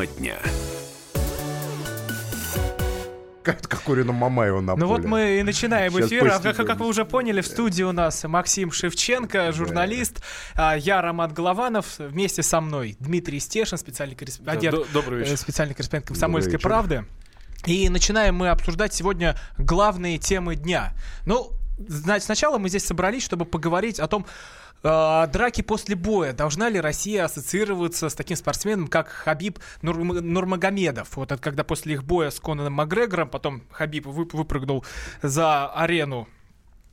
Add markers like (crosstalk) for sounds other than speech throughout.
Тема дня. Как Кокорина Мамаева на Ну вот поле. мы и начинаем Сейчас эфир. А как, как вы уже поняли, в студии у нас Максим Шевченко, журналист. а, Я Роман Голованов. Вместе со мной Дмитрий Стешин, специальный корреспондент, Д- Добрый вечер. э, специальный корреспондент «Комсомольской правды». И начинаем мы обсуждать сегодня главные темы дня. Ну, значит, сначала мы здесь собрались, чтобы поговорить о том, драки после боя. Должна ли Россия ассоциироваться с таким спортсменом, как Хабиб Нурм- Нурмагомедов? Вот это когда после их боя с Конаном Макгрегором, потом Хабиб вып- выпрыгнул за арену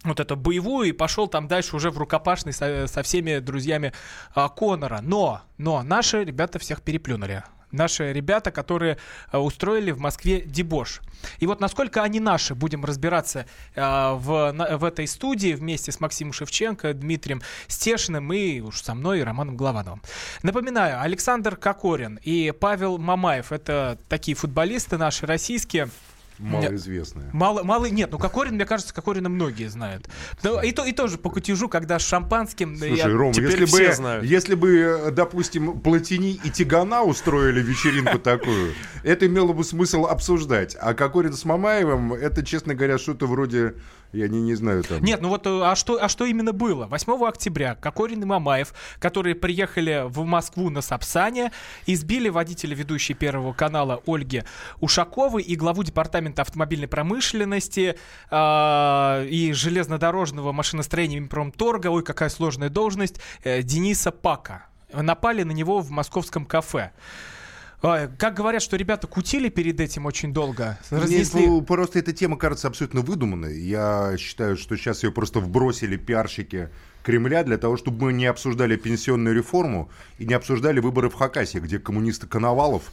вот эту боевую и пошел там дальше уже в рукопашный со, со всеми друзьями а, Конора. Но, но наши ребята всех переплюнули. Наши ребята, которые а, устроили в Москве дебош. И вот насколько они наши, будем разбираться а, в, в этой студии вместе с Максимом Шевченко, Дмитрием Стешиным и уж со мной, Романом Головановым. Напоминаю, Александр Кокорин и Павел Мамаев, это такие футболисты наши российские, Малоизвестная. Мало, мало, нет, ну Кокорин, мне кажется, Кокорина многие знают. И, то, и тоже по кутежу, когда с шампанским... Слушай, я- Ром, теперь если бы, знают. если бы, э, допустим, Платини и Тигана устроили вечеринку такую, (laughs) это имело бы смысл обсуждать. А Кокорин с Мамаевым, это, честно говоря, что-то вроде, я не, не знаю, там... Нет, ну вот, э, а что, а что именно было? 8 октября Кокорин и Мамаев, которые приехали в Москву на Сапсане, избили водителя ведущей Первого канала Ольги Ушаковой и главу департамента автомобильной промышленности а, и железнодорожного машиностроения Промторга, ой, какая сложная должность, э, Дениса Пака. Напали на него в московском кафе. Ой, Как говорят, что ребята кутили перед этим очень долго. Мне Разнесли. ну, просто эта тема кажется абсолютно выдуманной. Я считаю, что сейчас ее просто вбросили пиарщики Кремля для того, чтобы мы не обсуждали пенсионную реформу и не обсуждали выборы в Хакасии, где коммунист Коновалов э,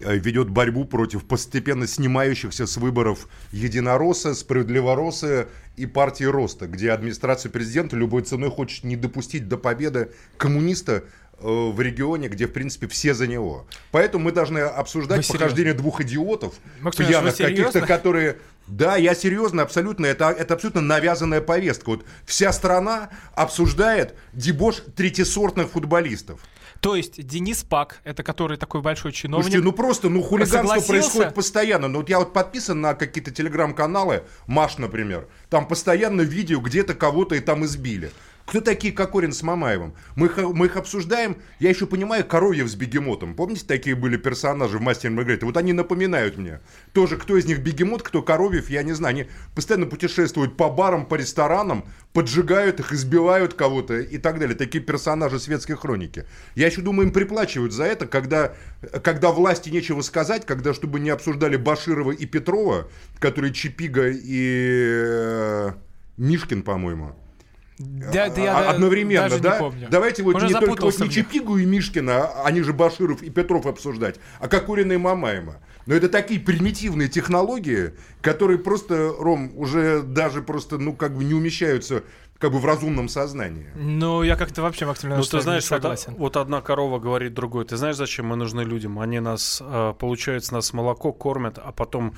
ведет борьбу против постепенно снимающихся с выборов Единоросса, Справедливоросса и партии Роста, где администрация президента любой ценой хочет не допустить до победы коммуниста э, в регионе, где, в принципе, все за него. Поэтому мы должны Вы обсуждать серьезно? похождение двух идиотов, Максим пьяных вы серьезно? каких-то, которые... Да, я серьезно, абсолютно. Это, это абсолютно навязанная повестка. Вот вся страна обсуждает дебош третисортных футболистов. То есть Денис Пак, это который такой большой чиновник. Слушайте, ну просто, ну хулиганство происходит постоянно. Ну вот я вот подписан на какие-то телеграм-каналы, Маш, например, там постоянно видео, где-то кого-то и там избили. Кто такие Кокорин с Мамаевым? Мы их, мы их обсуждаем, я еще понимаю, Коровьев с Бегемотом. Помните, такие были персонажи в «Мастере Маргарите»? Вот они напоминают мне. Тоже, кто из них Бегемот, кто Коровьев, я не знаю. Они постоянно путешествуют по барам, по ресторанам, поджигают их, избивают кого-то и так далее. Такие персонажи светской хроники. Я еще думаю, им приплачивают за это, когда, когда власти нечего сказать, когда, чтобы не обсуждали Баширова и Петрова, которые Чипига и э, Мишкин, по-моему. Да, да, я А- да- Одновременно, даже да? не помню. Давайте вот Уже не только вот не. Чипигу и Мишкина, а они же Баширов и Петров обсуждать, а Кокорина и Мамаева. Но это такие примитивные технологии, которые просто, Ром, уже даже просто, ну, как бы не умещаются как бы в разумном сознании. Ну, я как-то вообще, Максим Ну, ты знаешь, не вот, согласен. вот одна корова говорит другой. Ты знаешь, зачем мы нужны людям? Они нас, э, получается, нас молоко кормят, а потом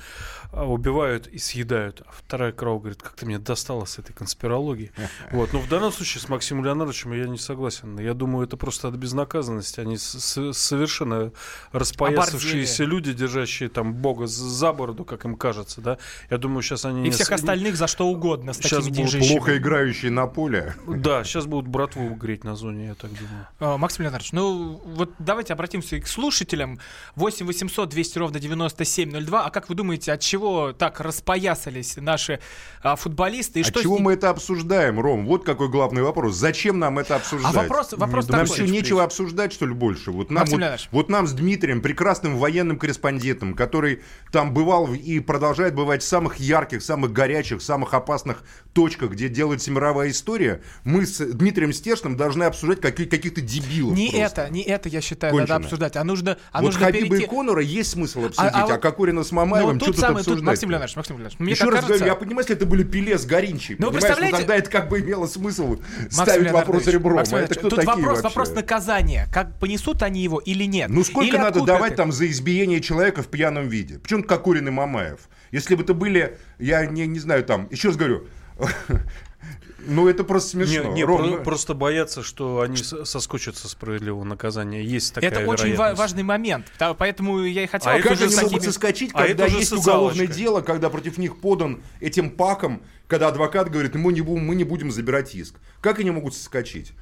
э, убивают и съедают. А вторая корова говорит, как ты меня достала с этой конспирологией. (laughs) Вот. Но в данном случае с Максимом Леонардовичем я не согласен. Я думаю, это просто от безнаказанности. Они совершенно распоясавшиеся люди, держащие там Бога за бороду, как им кажется, да. Я думаю, сейчас они... И не всех с- остальных за что угодно с Сейчас такими будут деньжищами. Плохо играющие на поле. Да, сейчас будут братву греть на зоне, я так думаю. А, Максим Леонардович, ну вот давайте обратимся и к слушателям. 8 800 200 ровно 9702. А как вы думаете, от чего так распоясались наши а, футболисты? И А что чего ним- мы это обсуждаем, Ром? Вот какой главный вопрос. Зачем нам это обсуждать? А вопрос, вопрос Нам такой. что, нечего обсуждать, что ли, больше? Вот нам, Максим вот, Леонидович. вот нам с Дмитрием, прекрасным военным корреспондентом, который там бывал и продолжает бывать в самых ярких, самых горячих, самых опасных точках, где делается мировая история, мы с Дмитрием Стешным должны обсуждать какие- каких-то дебилов Не просто. это, не это, я считаю, Кончено. надо обсуждать. А нужно, а вот нужно Хабиба перейти... и Конора есть смысл обсудить, а а, вот- Кокорина с Ну, Мамаевым тут что тут самый, тут обсуждать? Максим Леонидович, Максим Леонидович, мне Еще раз кажется... говорю, я понимаю, если это были Пеле с Горинчей, Ну, представляете- ну, тогда это как бы имело смысл Максим ставить вопрос ребром. Максим а это кто тут вопрос, вообще? вопрос наказания. Как понесут они его или нет? Ну сколько Или надо давать там за избиение человека в пьяном виде? Причем Кокорин и Мамаев? Если бы это были, я не, не знаю, там, еще раз говорю, (laughs) Ну, это просто смешно. Не, не, Ровно. про- просто боятся, что они с- соскочат со справедливого наказания. Есть такая Это очень ва- важный момент. Да, Поэтому я и хотел... А Как они с могут такими- соскочить, а когда есть социалочка. уголовное дело, когда против них подан этим паком, когда адвокат говорит, мы не, будем, мы не будем забирать иск. Как они могут соскочить?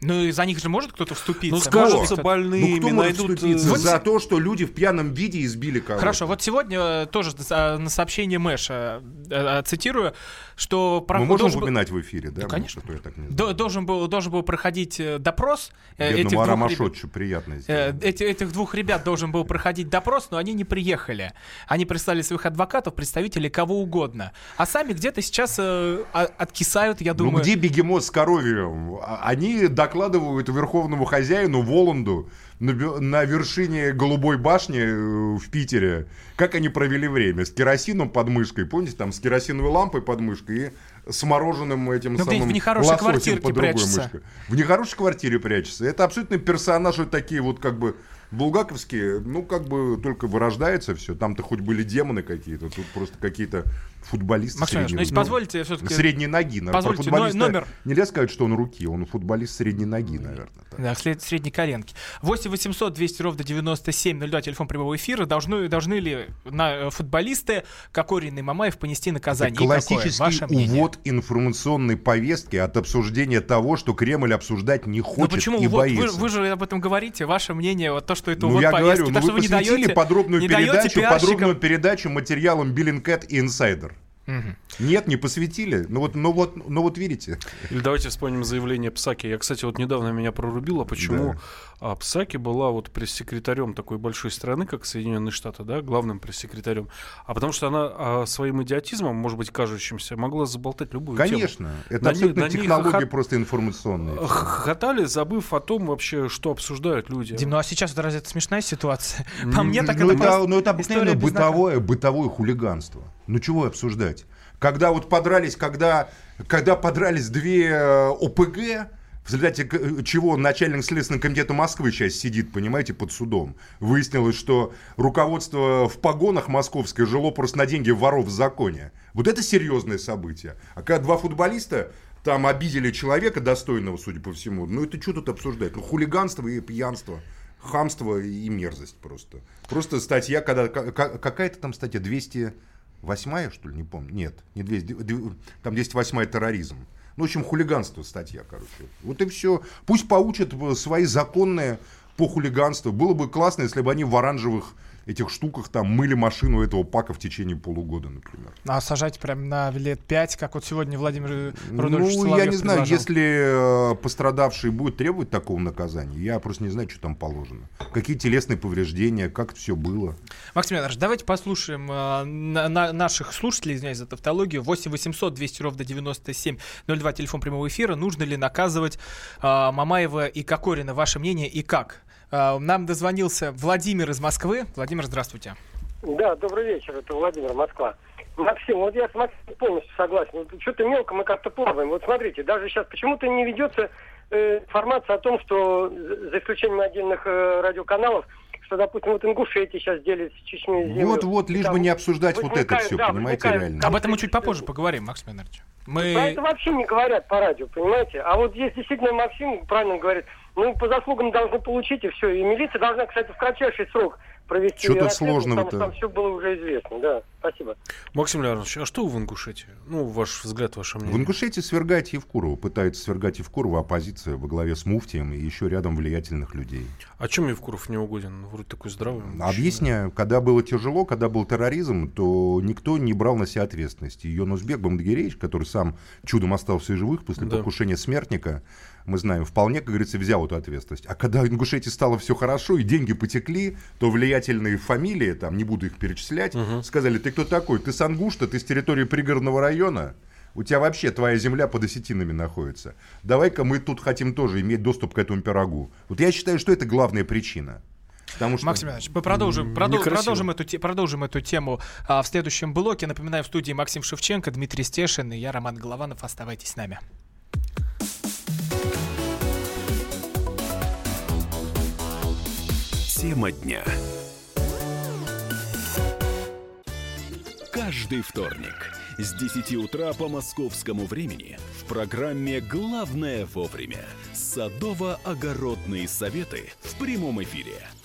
Ну, и за них же может кто-то вступиться? Ну, скажутся больными, ну, кто может найдут... вступиться э, за то, что люди в пьяном виде избили кого-то? Хорошо, вот сегодня э, тоже на на сообщении Мэша э, э, цитирую, что... про- Мы можем должен упоминать в эфире, да? Да, конечно. Что я так не до- знаю. Должен был, должен был проходить допрос этих двух, Арамашотчу ребят, приятно сделано. эти- этих двух ребят должен был проходить допрос, но они не приехали. Они прислали своих адвокатов, представителей кого угодно. А сами где-то сейчас а- откисают, я думаю. Ну где бегемот с коровьем? А- Они докладывают верховному хозяину Воланду на, на вершине Голубой башни э, в Питере, как они провели время. С керосином под мышкой, помните, там с керосиновой лампой под мышкой и с мороженым этим Ну, где-нибудь самым в нехорошей другой прячется. мышкой. В нехорошей квартире прячется. Это абсолютно персонажи такие вот как бы булгаковские, ну как бы только вырождается все. Там-то хоть были демоны какие-то, тут просто какие-то футболисты Максим средней- ну, если позволите, всё-таки- Средней ноги. наверное. Про Позвольте, футболиста но- номер. Нельзя сказать, что он руки, он футболист средней ноги, наверное. так. Да, след- средней коленки. 8 800 200 ровно 9702, телефон прямого эфира. Должны, должны ли на, э, футболисты Кокорин и Мамаев понести наказание? Это классический Ваше мнение? увод информационной повестки от обсуждения того, что Кремль обсуждать не Ну хочет почему и вот вы, боится. вы же об этом говорите, ваше мнение, вот то, что это ну, увод я повестки, говорю, то, ну, что вы вы не даете, подробную не передачу, подробную передачу материалам Биллинкет и Инсайдер. Нет, не посвятили. Ну вот, ну вот, ну вот видите. Или давайте вспомним заявление Псаки. Я, кстати, вот недавно меня прорубило, почему а, Псаки была вот пресс-секретарем такой большой страны, как Соединенные Штаты, да, главным пресс-секретарем. А потому что она а, своим идиотизмом, может быть, кажущимся, могла заболтать любую тему. Конечно. Это На абсолютно них- на них технологии хохот- просто информационные. Х- Хохотали, забыв о том вообще, что обсуждают люди. Дим, ну а сейчас вот разве это смешная ситуация? По мне так ну, это это, просто ну, это обыкновенное бытовое, бытовое хулиганство. Ну чего обсуждать? Когда вот подрались, когда, когда подрались две э, ОПГ, в результате э, чего начальник Следственного комитета Москвы сейчас сидит, понимаете, под судом. Выяснилось, что руководство в погонах московское жило просто на деньги воров в законе. Вот это серьезное событие. А когда два футболиста там обидели человека достойного, судя по всему, ну это что тут обсуждать? Ну хулиганство и пьянство. Хамство и мерзость просто. Просто статья, когда ка- ка- какая-то там статья 208 что ли, не помню. Нет, не 200, дв- там 208 терроризм. Ну, в общем, хулиганство статья, короче. Вот и все. Пусть поучат э, свои законные по хулиганству. Было бы классно, если бы они в оранжевых этих штуках там мыли машину этого пака в течение полугода, например. А сажать прям на лет 5, как вот сегодня Владимир Рудольфович Ну, я Соловьев не знаю, предложил. если э, пострадавший будет требовать такого наказания, я просто не знаю, что там положено. Какие телесные повреждения, как все было. Максим Леонидович, давайте послушаем э, на- на- наших слушателей, извиняюсь за тавтологию. 8 800 200 ровно 9702, телефон прямого эфира. Нужно ли наказывать э, Мамаева и Кокорина? Ваше мнение и как? Э, нам дозвонился Владимир из Москвы. Владимир, здравствуйте. Да, добрый вечер, это Владимир, Москва. Максим, вот я с Максимом полностью согласен. Что-то мелко мы как-то плаваем. Вот смотрите, даже сейчас почему-то не ведется э, информация о том, что за исключением отдельных э, радиоканалов, что, допустим, вот Ингушетия сейчас делит с Чечней землю. Вот-вот, лишь Там бы не обсуждать вот это все, да, понимаете, реально. Об этом мы чуть попозже поговорим, Максим Леонидович. Про Мы... это вообще не говорят по радио, понимаете? А вот здесь действительно Максим правильно говорит, ну, по заслугам должны получить, и все. И милиция должна, кстати, в кратчайший срок провести тут расследование, сложного-то? потому что там все было уже известно. Да, спасибо. Максим Леонидович, а что в Ингушетии? Ну, ваш взгляд, ваше мнение. В Ингушетии свергать Евкурова. Пытается свергать Евкурова оппозиция во главе с Муфтием и еще рядом влиятельных людей. А чем Евкуров не угоден? Вроде такой здравый. мужчина. Объясняю, когда было тяжело, когда был терроризм, то никто не брал на себя ответственности. И Юнусбек Бамдагиревич, который сам чудом остался живых после Да. покушения смертника, мы знаем, вполне, как говорится, взял эту ответственность. А когда в Ингушетии стало все хорошо и деньги потекли, то влиятельные фамилии, там, не буду их перечислять, сказали, ты кто такой? Ты Сангушта, ты с территории пригородного района? У тебя вообще твоя земля под осетинами находится. Давай-ка мы тут хотим тоже иметь доступ к этому пирогу. Вот я считаю, что это главная причина. Потому что... Максим Иванович, мы продолжим, продол- продолжим, эту, те- продолжим эту тему а, в следующем блоке. Напоминаю, в студии Максим Шевченко, Дмитрий Стешин и я, Роман Голованов. Оставайтесь с нами. Тема дня. Каждый вторник с 10 утра по московскому времени в программе «Главное вовремя» садово-огородные советы в прямом эфире.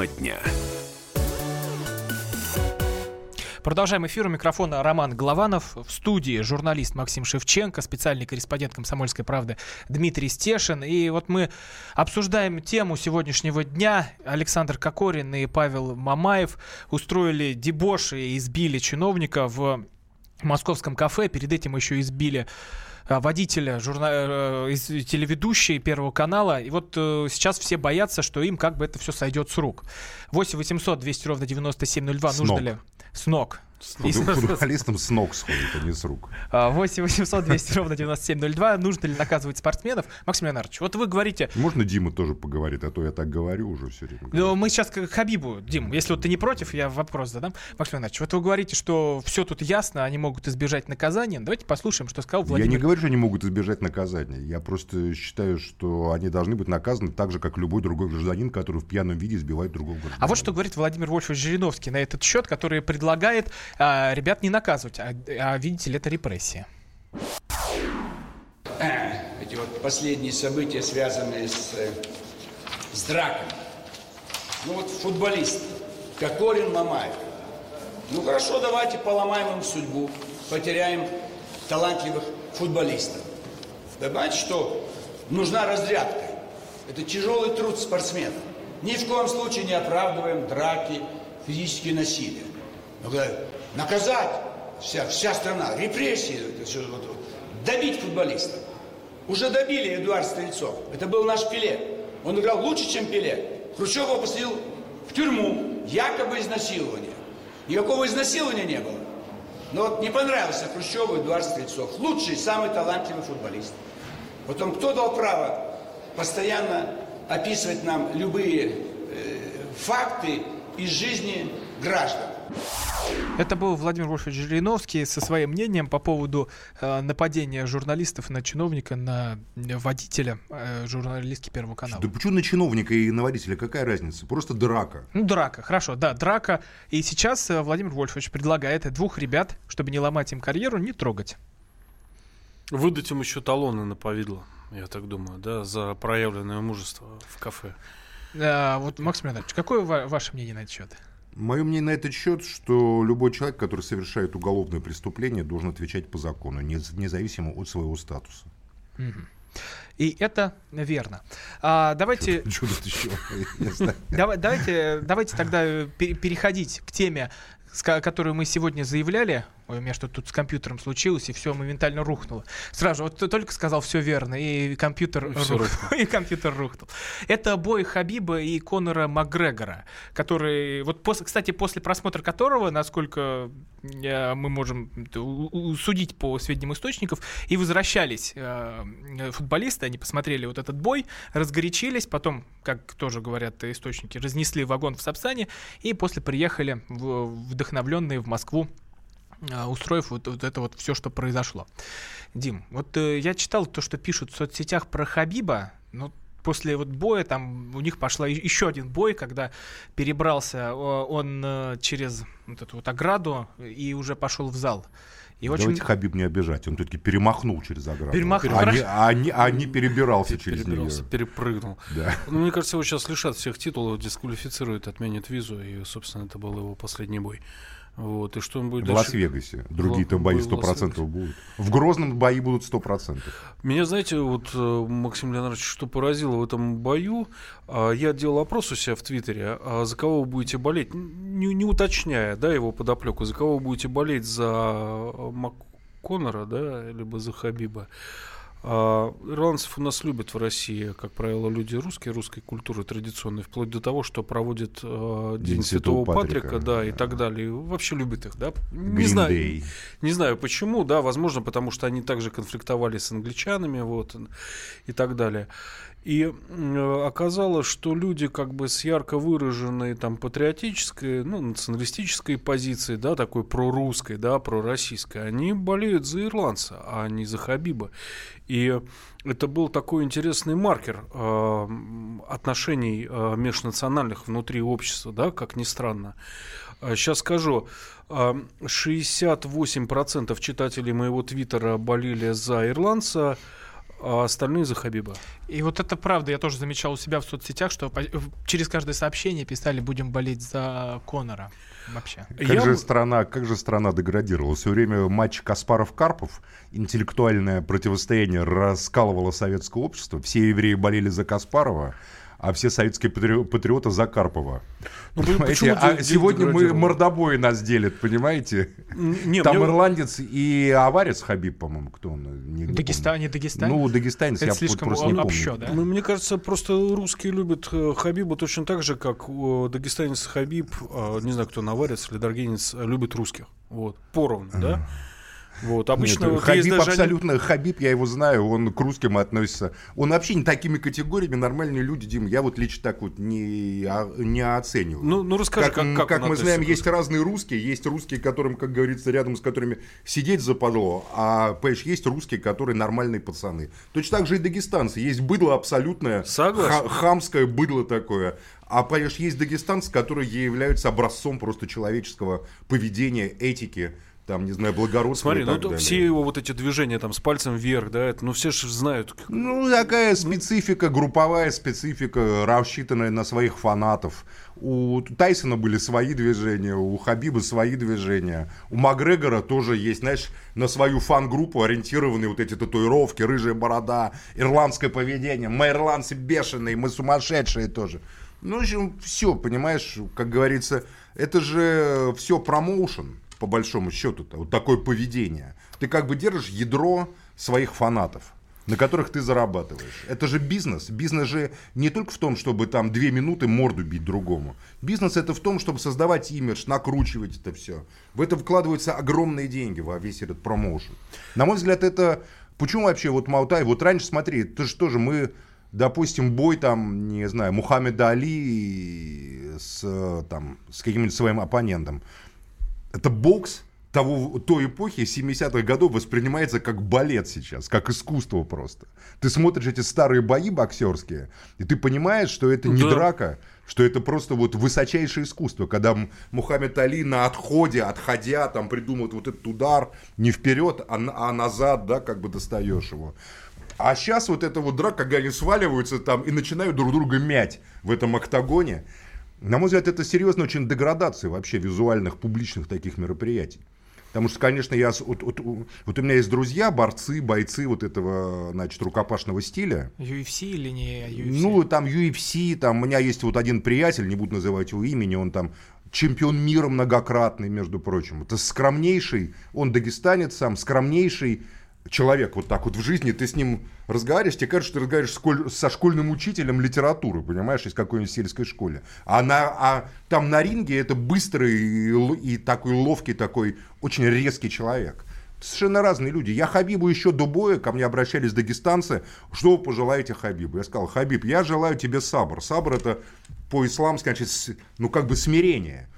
Тема дня. Продолжаем эфир. У микрофона Роман Голованов. В студии журналист Максим Шевченко, специальный корреспондент «Комсомольской правды» Дмитрий Стешин. И вот мы обсуждаем тему сегодняшнего дня. Александр Кокорин и Павел Мамаев устроили дебош и избили чиновника в московском кафе. Перед этим еще избили водителя, журна... э, из телеведущей Первого канала. И вот э, сейчас все боятся, что им как бы это все сойдет с рук. 8 800 200 ровно 9702. С Нужно ног. ли... С ног. Футбол- Футболистам с ног сходит, а не с рук. А, 8 800 200 ровно 9702. Нужно ли наказывать спортсменов? Максим Леонардович, вот вы говорите, Можно Дима тоже поговорит, а то я так говорю уже все время. ну, мы сейчас к Хабибу, Дим, если вот ты не против, я вопрос задам. Максим Леонардович, вот вы говорите, что все тут ясно, они могут избежать наказания. Давайте послушаем, что сказал Я Владимир не говорю, что они могут избежать наказания. Я просто считаю, что они должны быть наказаны так же, как любой другой гражданин, который в пьяном виде избивает другого гражданина. А вот что говорит Владимир Вольфович Жириновский на этот счет, который предлагает а, ребят не наказывать, а, а, видите ли, это репрессия. эти вот последние события, связанные с, э, с дракой. Ну вот футболист, Кокорин, Мамаев. Ну хорошо, давайте поломаем им судьбу, потеряем талантливых футболистов. Знаете что? Нужна разрядка. Это тяжелый труд спортсмена. Ни в коем случае не оправдываем драки, физические насилия. Но говорят, наказать вся, вся страна, репрессии, добить футболиста. Уже добили Эдуард Стрельцов. Это был наш Пеле. Он играл лучше, чем Пеле. Хрущев его посадил в тюрьму, якобы изнасилование. Никакого изнасилования не было. Но вот не понравился Хрущеву Эдуард Стрельцов. Лучший, самый талантливый футболист. Потом кто дал право постоянно описывать нам любые э, факты из жизни граждан? Это был Владимир Вольфович Жириновский со своим мнением по поводу э, нападения журналистов на чиновника, на э, водителя э, журналистки Первого канала. Да почему на чиновника и на водителя какая разница? Просто драка. Ну, драка, хорошо, да, драка. И сейчас э, Владимир Вольфович предлагает двух ребят, чтобы не ломать им карьеру, не трогать. Выдать им еще талоны на повидло, я так думаю, да, за проявленное мужество в кафе. А, вот, Максим Леонидович, какое ва- ваше мнение на этот счет? Мое мнение на этот счет, что любой человек, который совершает уголовное преступление, должен отвечать по закону, нез- независимо от своего статуса. И это верно. А, давайте, Что тут еще? (laughs) Давай- давайте, давайте тогда э, пе- переходить к теме, которую мы сегодня заявляли. Ой, у меня что-то тут с компьютером случилось, и все моментально рухнуло. Сразу вот ты только сказал все верно, и компьютер, И всё рух- (laughs) и компьютер рухнул. Это бой Хабиба и Конора Макгрегора, который, вот после, кстати, после просмотра которого, насколько мы можем судить по сведениям источников, и возвращались э, футболисты, они посмотрели вот этот бой, разгорячились, потом, как тоже говорят источники, разнесли вагон в Сапсане, и после приехали вдохновленные в Москву устроив вот, вот это вот все, что произошло. Дим, вот э, я читал то, что пишут в соцсетях про Хабиба, но после вот боя там у них пошла еще один бой, когда перебрался он э, через вот эту вот ограду и уже пошел в зал. И очень... Давайте Хабиб не обижать, он все-таки перемахнул через ограду. Перемахнул, а, не, а не- а не перебирался через Перебирался, нее. перепрыгнул. Да. Ну, мне кажется, его сейчас лишат всех титулов, дисквалифицируют, отменят визу, и, собственно, это был его последний бой. Вот, и что он будет В дальше? Лас-Вегасе. Другие В- там бои бой в 100% будут. В Грозном бои будут 100%. Меня, знаете, вот, э, Максим Леонардович, что поразило в этом бою, а, я делал опрос у себя в Твиттере, а за кого вы будете болеть, не, не уточняя, да, его подоплеку, за кого вы будете болеть, за э, МакКоннора, да, либо за Хабиба. А, Ирландцев у нас любят в России, как правило, люди русские, русской культуры традиционной, вплоть до того, что проводят э, День, День Святого Святого Патрика, Патрика, да, и да. так далее. И Вообще любят их, да? Не знаю, не знаю почему, да, возможно, потому что они также конфликтовали с англичанами, вот, и так далее. И м, оказалось, что люди как бы с ярко выраженной там патриотической, ну, националистической позицией, да, такой прорусской, да, пророссийской, они болеют за ирландца, а не за Хабиба. И это был такой интересный маркер э, отношений э, межнациональных внутри общества, да, как ни странно. Сейчас скажу, э, 68% читателей моего твиттера болели за ирландца, а остальные за Хабиба. И вот это правда, я тоже замечал у себя в соцсетях, что по- через каждое сообщение писали «будем болеть за Конора». Вообще. Как Я же страна, как же страна деградировала? Все время матч Каспаров-Карпов, интеллектуальное противостояние раскалывало советское общество. Все евреи болели за Каспарова, а все советские патри- патриоты за Карпова. Ну, Понимаете? почему А сегодня мы мордобои нас делят, понимаете? Не, Там мне- ирландец и аварец Хабиб, по-моему, кто он? Не- не Дагестан, помню. не Дагестан? Ну, дагестанец, Это я слишком просто не он помню. общо, да? Ну, мне кажется, просто русские любят э, Хабиба точно так же, как э, дагестанец Хабиб, э, не знаю, кто наварец или даргинец, э, любит русских. Вот, поровну, да? Вот, обычно Нет, вот есть Хабиб даже абсолютно, Хабиб, я его знаю, он к русским относится. Он вообще не такими категориями нормальные люди, Дим, я вот лично так вот не, а- не оцениваю. Ну, ну расскажи, как, как, как, он мы знаем, есть разные русские, есть русские, которым, как говорится, рядом с которыми сидеть западло, а, понимаешь, есть русские, которые нормальные пацаны. Точно так же и дагестанцы, есть быдло абсолютное, Согласен. ха- хамское быдло такое. А, понимаешь, есть дагестанцы, которые являются образцом просто человеческого поведения, этики, там, не знаю, благородства Смотри, ну далее. все его вот эти движения там с пальцем вверх, да, это, ну все же знают. Ну, такая специфика, групповая специфика, рассчитанная на своих фанатов. У Тайсона были свои движения, у Хабиба свои движения. У Макгрегора тоже есть, знаешь, на свою фан-группу ориентированные вот эти татуировки, рыжая борода, ирландское поведение. Мы ирландцы бешеные, мы сумасшедшие тоже. Ну, в общем, все, понимаешь, как говорится, это же все промоушен, по большому счету-то, вот такое поведение. Ты как бы держишь ядро своих фанатов на которых ты зарабатываешь. Это же бизнес. Бизнес же не только в том, чтобы там две минуты морду бить другому. Бизнес это в том, чтобы создавать имидж, накручивать это все. В это вкладываются огромные деньги во весь этот промоушен. На мой взгляд, это... Почему вообще вот Маутай, вот раньше, смотри, ты же тоже мы, допустим, бой там, не знаю, Мухаммеда Али с, там, с каким-нибудь своим оппонентом. Это бокс того, той эпохи 70-х годов воспринимается как балет сейчас, как искусство просто. Ты смотришь эти старые бои боксерские, и ты понимаешь, что это не Да. драка, что это просто вот высочайшее искусство, когда Мухаммед Али на отходе, отходя, там придумывает вот этот удар не вперед, а, а назад, да, как бы достаешь его. А сейчас вот эта вот драка, когда они сваливаются там и начинают друг друга мять в этом октагоне, на мой взгляд, это серьезная очень деградация вообще визуальных, публичных таких мероприятий. Потому что, конечно, я, вот, вот у- вот у меня есть друзья, борцы, бойцы вот этого, значит, рукопашного стиля. UFC или не UFC? Ну, там UFC, там у меня есть вот один приятель, не буду называть его имени, он там чемпион мира многократный, между прочим. Это скромнейший, он дагестанец сам, скромнейший человек вот так вот в жизни, ты с ним разговариваешь, тебе кажется, что ты разговариваешь со школьным учителем литературы, понимаешь, из какой-нибудь сельской школе. А, на, а там на ринге это быстрый и, и такой ловкий, такой очень резкий человек. Совершенно разные люди. Я Хабибу еще до боя, ко мне обращались дагестанцы, что вы пожелаете Хабибу? Я сказал, Хабиб, я желаю тебе сабр. Сабр это по-исламски, значит, ну как бы смирение.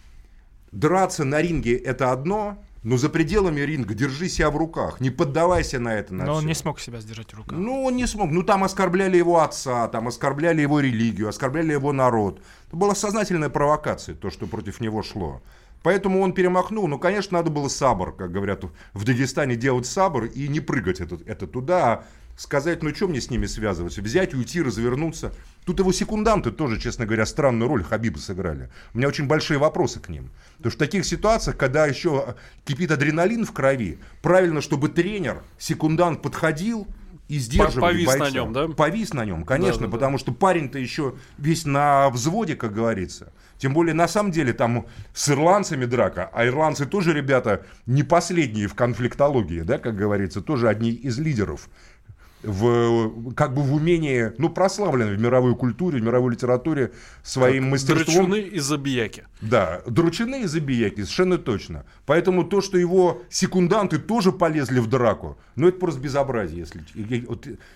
Драться на ринге это одно, но за пределами ринга держи себя в руках, не поддавайся на это. На Но он всё. не смог себя сдержать в руках. Ну, он не смог. Ну, там оскорбляли его отца, там оскорбляли его религию, оскорбляли его народ. Это была сознательная провокация, то, что против него шло. Поэтому он перемахнул. Ну, конечно, надо было сабр, как говорят в Дагестане, делать сабр и не прыгать это, это туда, а сказать, ну, что мне с ними связываться? Взять, уйти, развернуться. Тут его секунданты тоже, честно говоря, странную роль Хабиба сыграли. У меня очень большие вопросы к ним. Потому что в таких ситуациях, когда еще кипит адреналин в крови, правильно, чтобы тренер, секундант подходил и сдерживал повис бойца. на нем, да? Повис на нем, конечно, Да-да-да. потому что парень-то еще весь на взводе, как говорится. Тем более, на самом деле, там с ирландцами драка, а ирландцы тоже, ребята, не последние в конфликтологии, да, как говорится, тоже одни из лидеров в, как бы в умении, ну, прославлен в мировой культуре, в мировой литературе своим мастерством. Драчуны и забияки. Да, дручины и забияки, совершенно точно. Поэтому то, что его секунданты тоже полезли в драку, ну, это просто безобразие, если,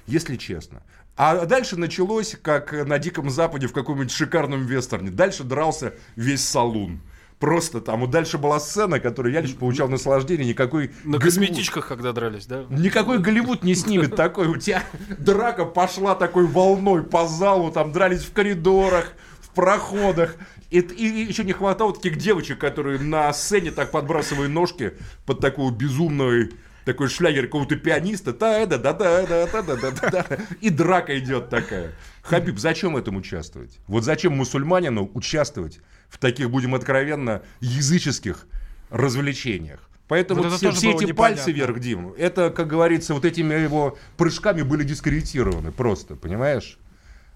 если честно. А дальше началось, как на Диком Западе в каком-нибудь шикарном вестерне. Дальше дрался весь салун. Просто там. Вот дальше была сцена, которую я лично получал наслаждение. Никакой На косметичках, когда дрались, да? Никакой Голливуд не снимет такой. У тебя драка пошла такой волной по залу, там дрались в коридорах, в проходах. И, и еще не хватало таких девочек, которые на сцене так подбрасывают ножки под такой безумный такой шлягер какого-то пианиста. та да да да да да да да да И драка идет такая. Хабиб, зачем этому участвовать? Вот зачем мусульманину участвовать в таких, будем откровенно, языческих развлечениях? Поэтому Вот все, все эти непонятно. пальцы вверх, Дим, это, как говорится, вот этими его прыжками были дискредитированы просто, понимаешь?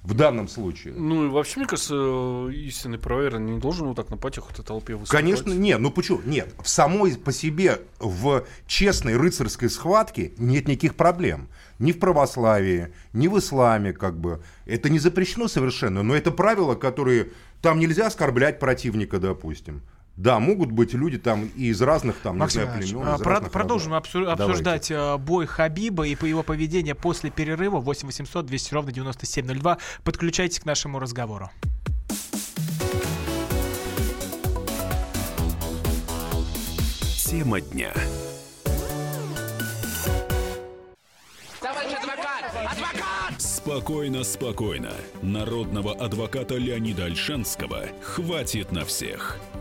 В данном случае. Ну и вообще, мне кажется, истинный правовер не должен вот так на потеху этой толпе выступать. Конечно, нет, ну почему? Нет, в самой по себе, в честной рыцарской схватке нет никаких проблем. Ни в православии, ни в исламе, как бы. Это не запрещено совершенно, но это правила, которые... Там нельзя оскорблять противника, допустим. Да, могут быть люди там и из разных, там, Максим не знаю, племен, а, про- разных продолжим обсу- Давайте. обсуждать э, бой Хабиба и по его поведение после перерыва 8 800 200 ровно 9702. Подключайтесь к нашему разговору. Тема дня. Спокойно, спокойно. Народного адвоката Леонида Альшанского хватит на всех.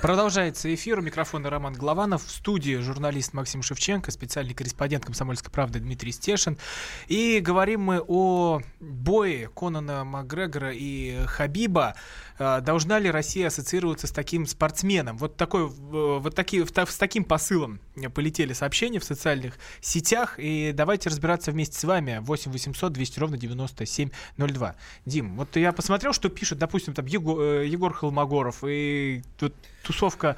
Продолжается эфир. У микрофона Роман Главанов. В студии журналист Максим Шевченко, специальный корреспондент «Комсомольской правды» Дмитрий Стешин. И говорим мы о бое Конана Макгрегора и Хабиба. Э, Должна ли Россия ассоциироваться с таким спортсменом? Вот, такой, э, вот такие, с таким посылом полетели сообщения в социальных сетях. И давайте разбираться вместе с вами. 8 800 200 ровно 9702. Дим, вот я посмотрел, что пишет, допустим, там Его- э, Егор Холмогоров, и тут тусовка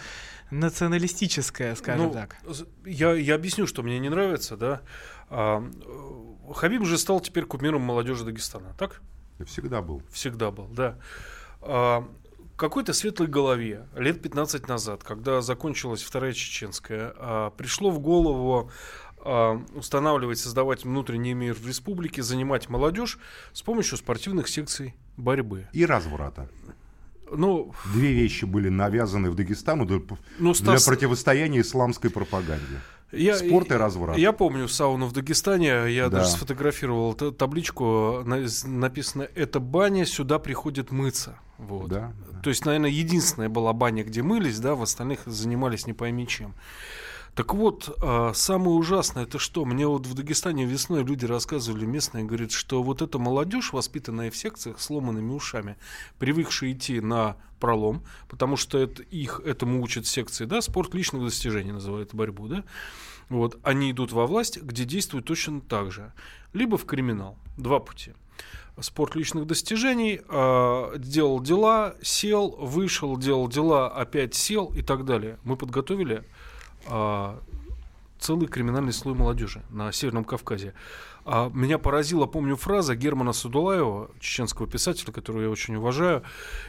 националистическая, скажем Ну, так. Я, я объясню, что мне не нравится, да. А, э, Хабиб же стал теперь кумиром молодежи Дагестана, так? Всегда был. Всегда был, да. А, какой-то светлой голове лет 15 назад, когда закончилась Вторая Чеченская, а, пришло в голову а, устанавливать, создавать внутренний мир в республике, занимать молодежь с помощью спортивных секций борьбы. И разврата. Ну, Две вещи были навязаны в Дагестану для, ну для Стас, противостояния исламской пропаганде. Я, Спорт и разврат. Я помню сауну в Дагестане, я Да. даже сфотографировал табличку, написано «Это баня, сюда приходят мыться». Вот. Да, То есть, наверное, единственная была баня, где мылись, да, в остальных занимались не пойми чем. Так вот, а, самое ужасное, это что? Мне вот в Дагестане весной люди рассказывали, местные, говорят, что вот эта молодежь, воспитанная в секциях, сломанными ушами, привыкшая идти на пролом, потому что это, их этому учат секции, да, спорт личных достижений называют борьбу, да, вот, они идут во власть, где действуют точно так же. Либо в криминал. Два пути. Спорт личных достижений, а, делал дела, сел, вышел, делал дела, опять сел и так далее. Мы подготовили целый криминальный слой молодежи на Северном Кавказе. А, меня поразила, помню, фраза Германа Садулаева, чеченского писателя, которого я очень уважаю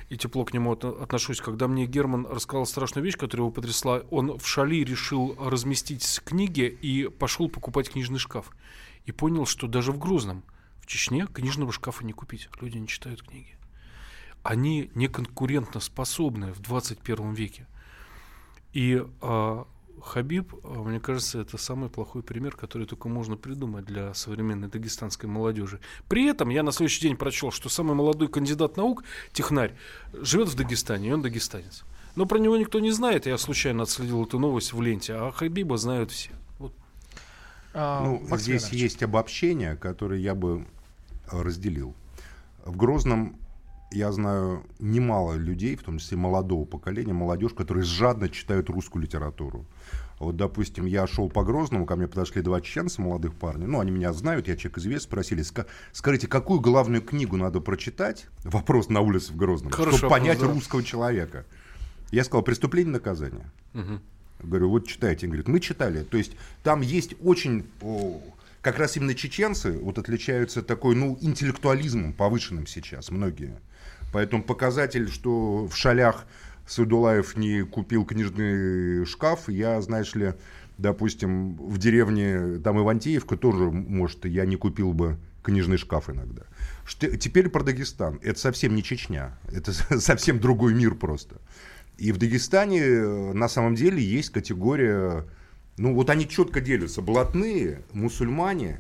и тепло к нему от- отношусь. Когда мне Герман рассказал страшную вещь, которая его потрясла, он в Шали решил разместить книги и пошел покупать книжный шкаф. И понял, что даже в Грозном, в Чечне, книжного шкафа не купить. Люди не читают книги. Они неконкурентно способны в 21 веке. И а, Хабиб, а, мне кажется, это самый плохой пример, который только можно придумать для современной дагестанской молодежи. При этом я на следующий день прочел, что самый молодой кандидат наук, технарь, живет в Дагестане, и он дагестанец. Но про него никто не знает, я случайно отследил эту новость в ленте, а Хабиба знают все. Вот. А, Ну, Максим здесь Иванович, есть обобщение, которое я бы э, разделил. В Грозном я знаю немало людей, в том числе молодого поколения, молодежь, которые жадно читают русскую литературу. Вот, допустим, я шел по Грозному, ко мне подошли два чеченца, молодых парней. Ну, они меня знают, я человек известный, спросили, «Ска- скажите, какую главную книгу надо прочитать? (laughs) Вопрос на улице в Грозном, Хороший чтобы вопрос, понять да. русского человека. Я сказал, преступление наказание. Говорю, вот читайте. Он говорит, мы читали. То есть там есть очень... о, как раз именно чеченцы вот отличаются такой, ну, интеллектуализмом повышенным сейчас, многие. Поэтому показатель, что в шалях Саудулаев не купил книжный шкаф, я, знаешь ли, допустим, в деревне, там Ивантеевка тоже, может, я не купил бы книжный шкаф иногда. Что- теперь про Дагестан. Это совсем не Чечня. Это (laughs) совсем другой мир просто. И в Дагестане э, на самом деле есть категория, ну вот они четко делятся, блатные, мусульмане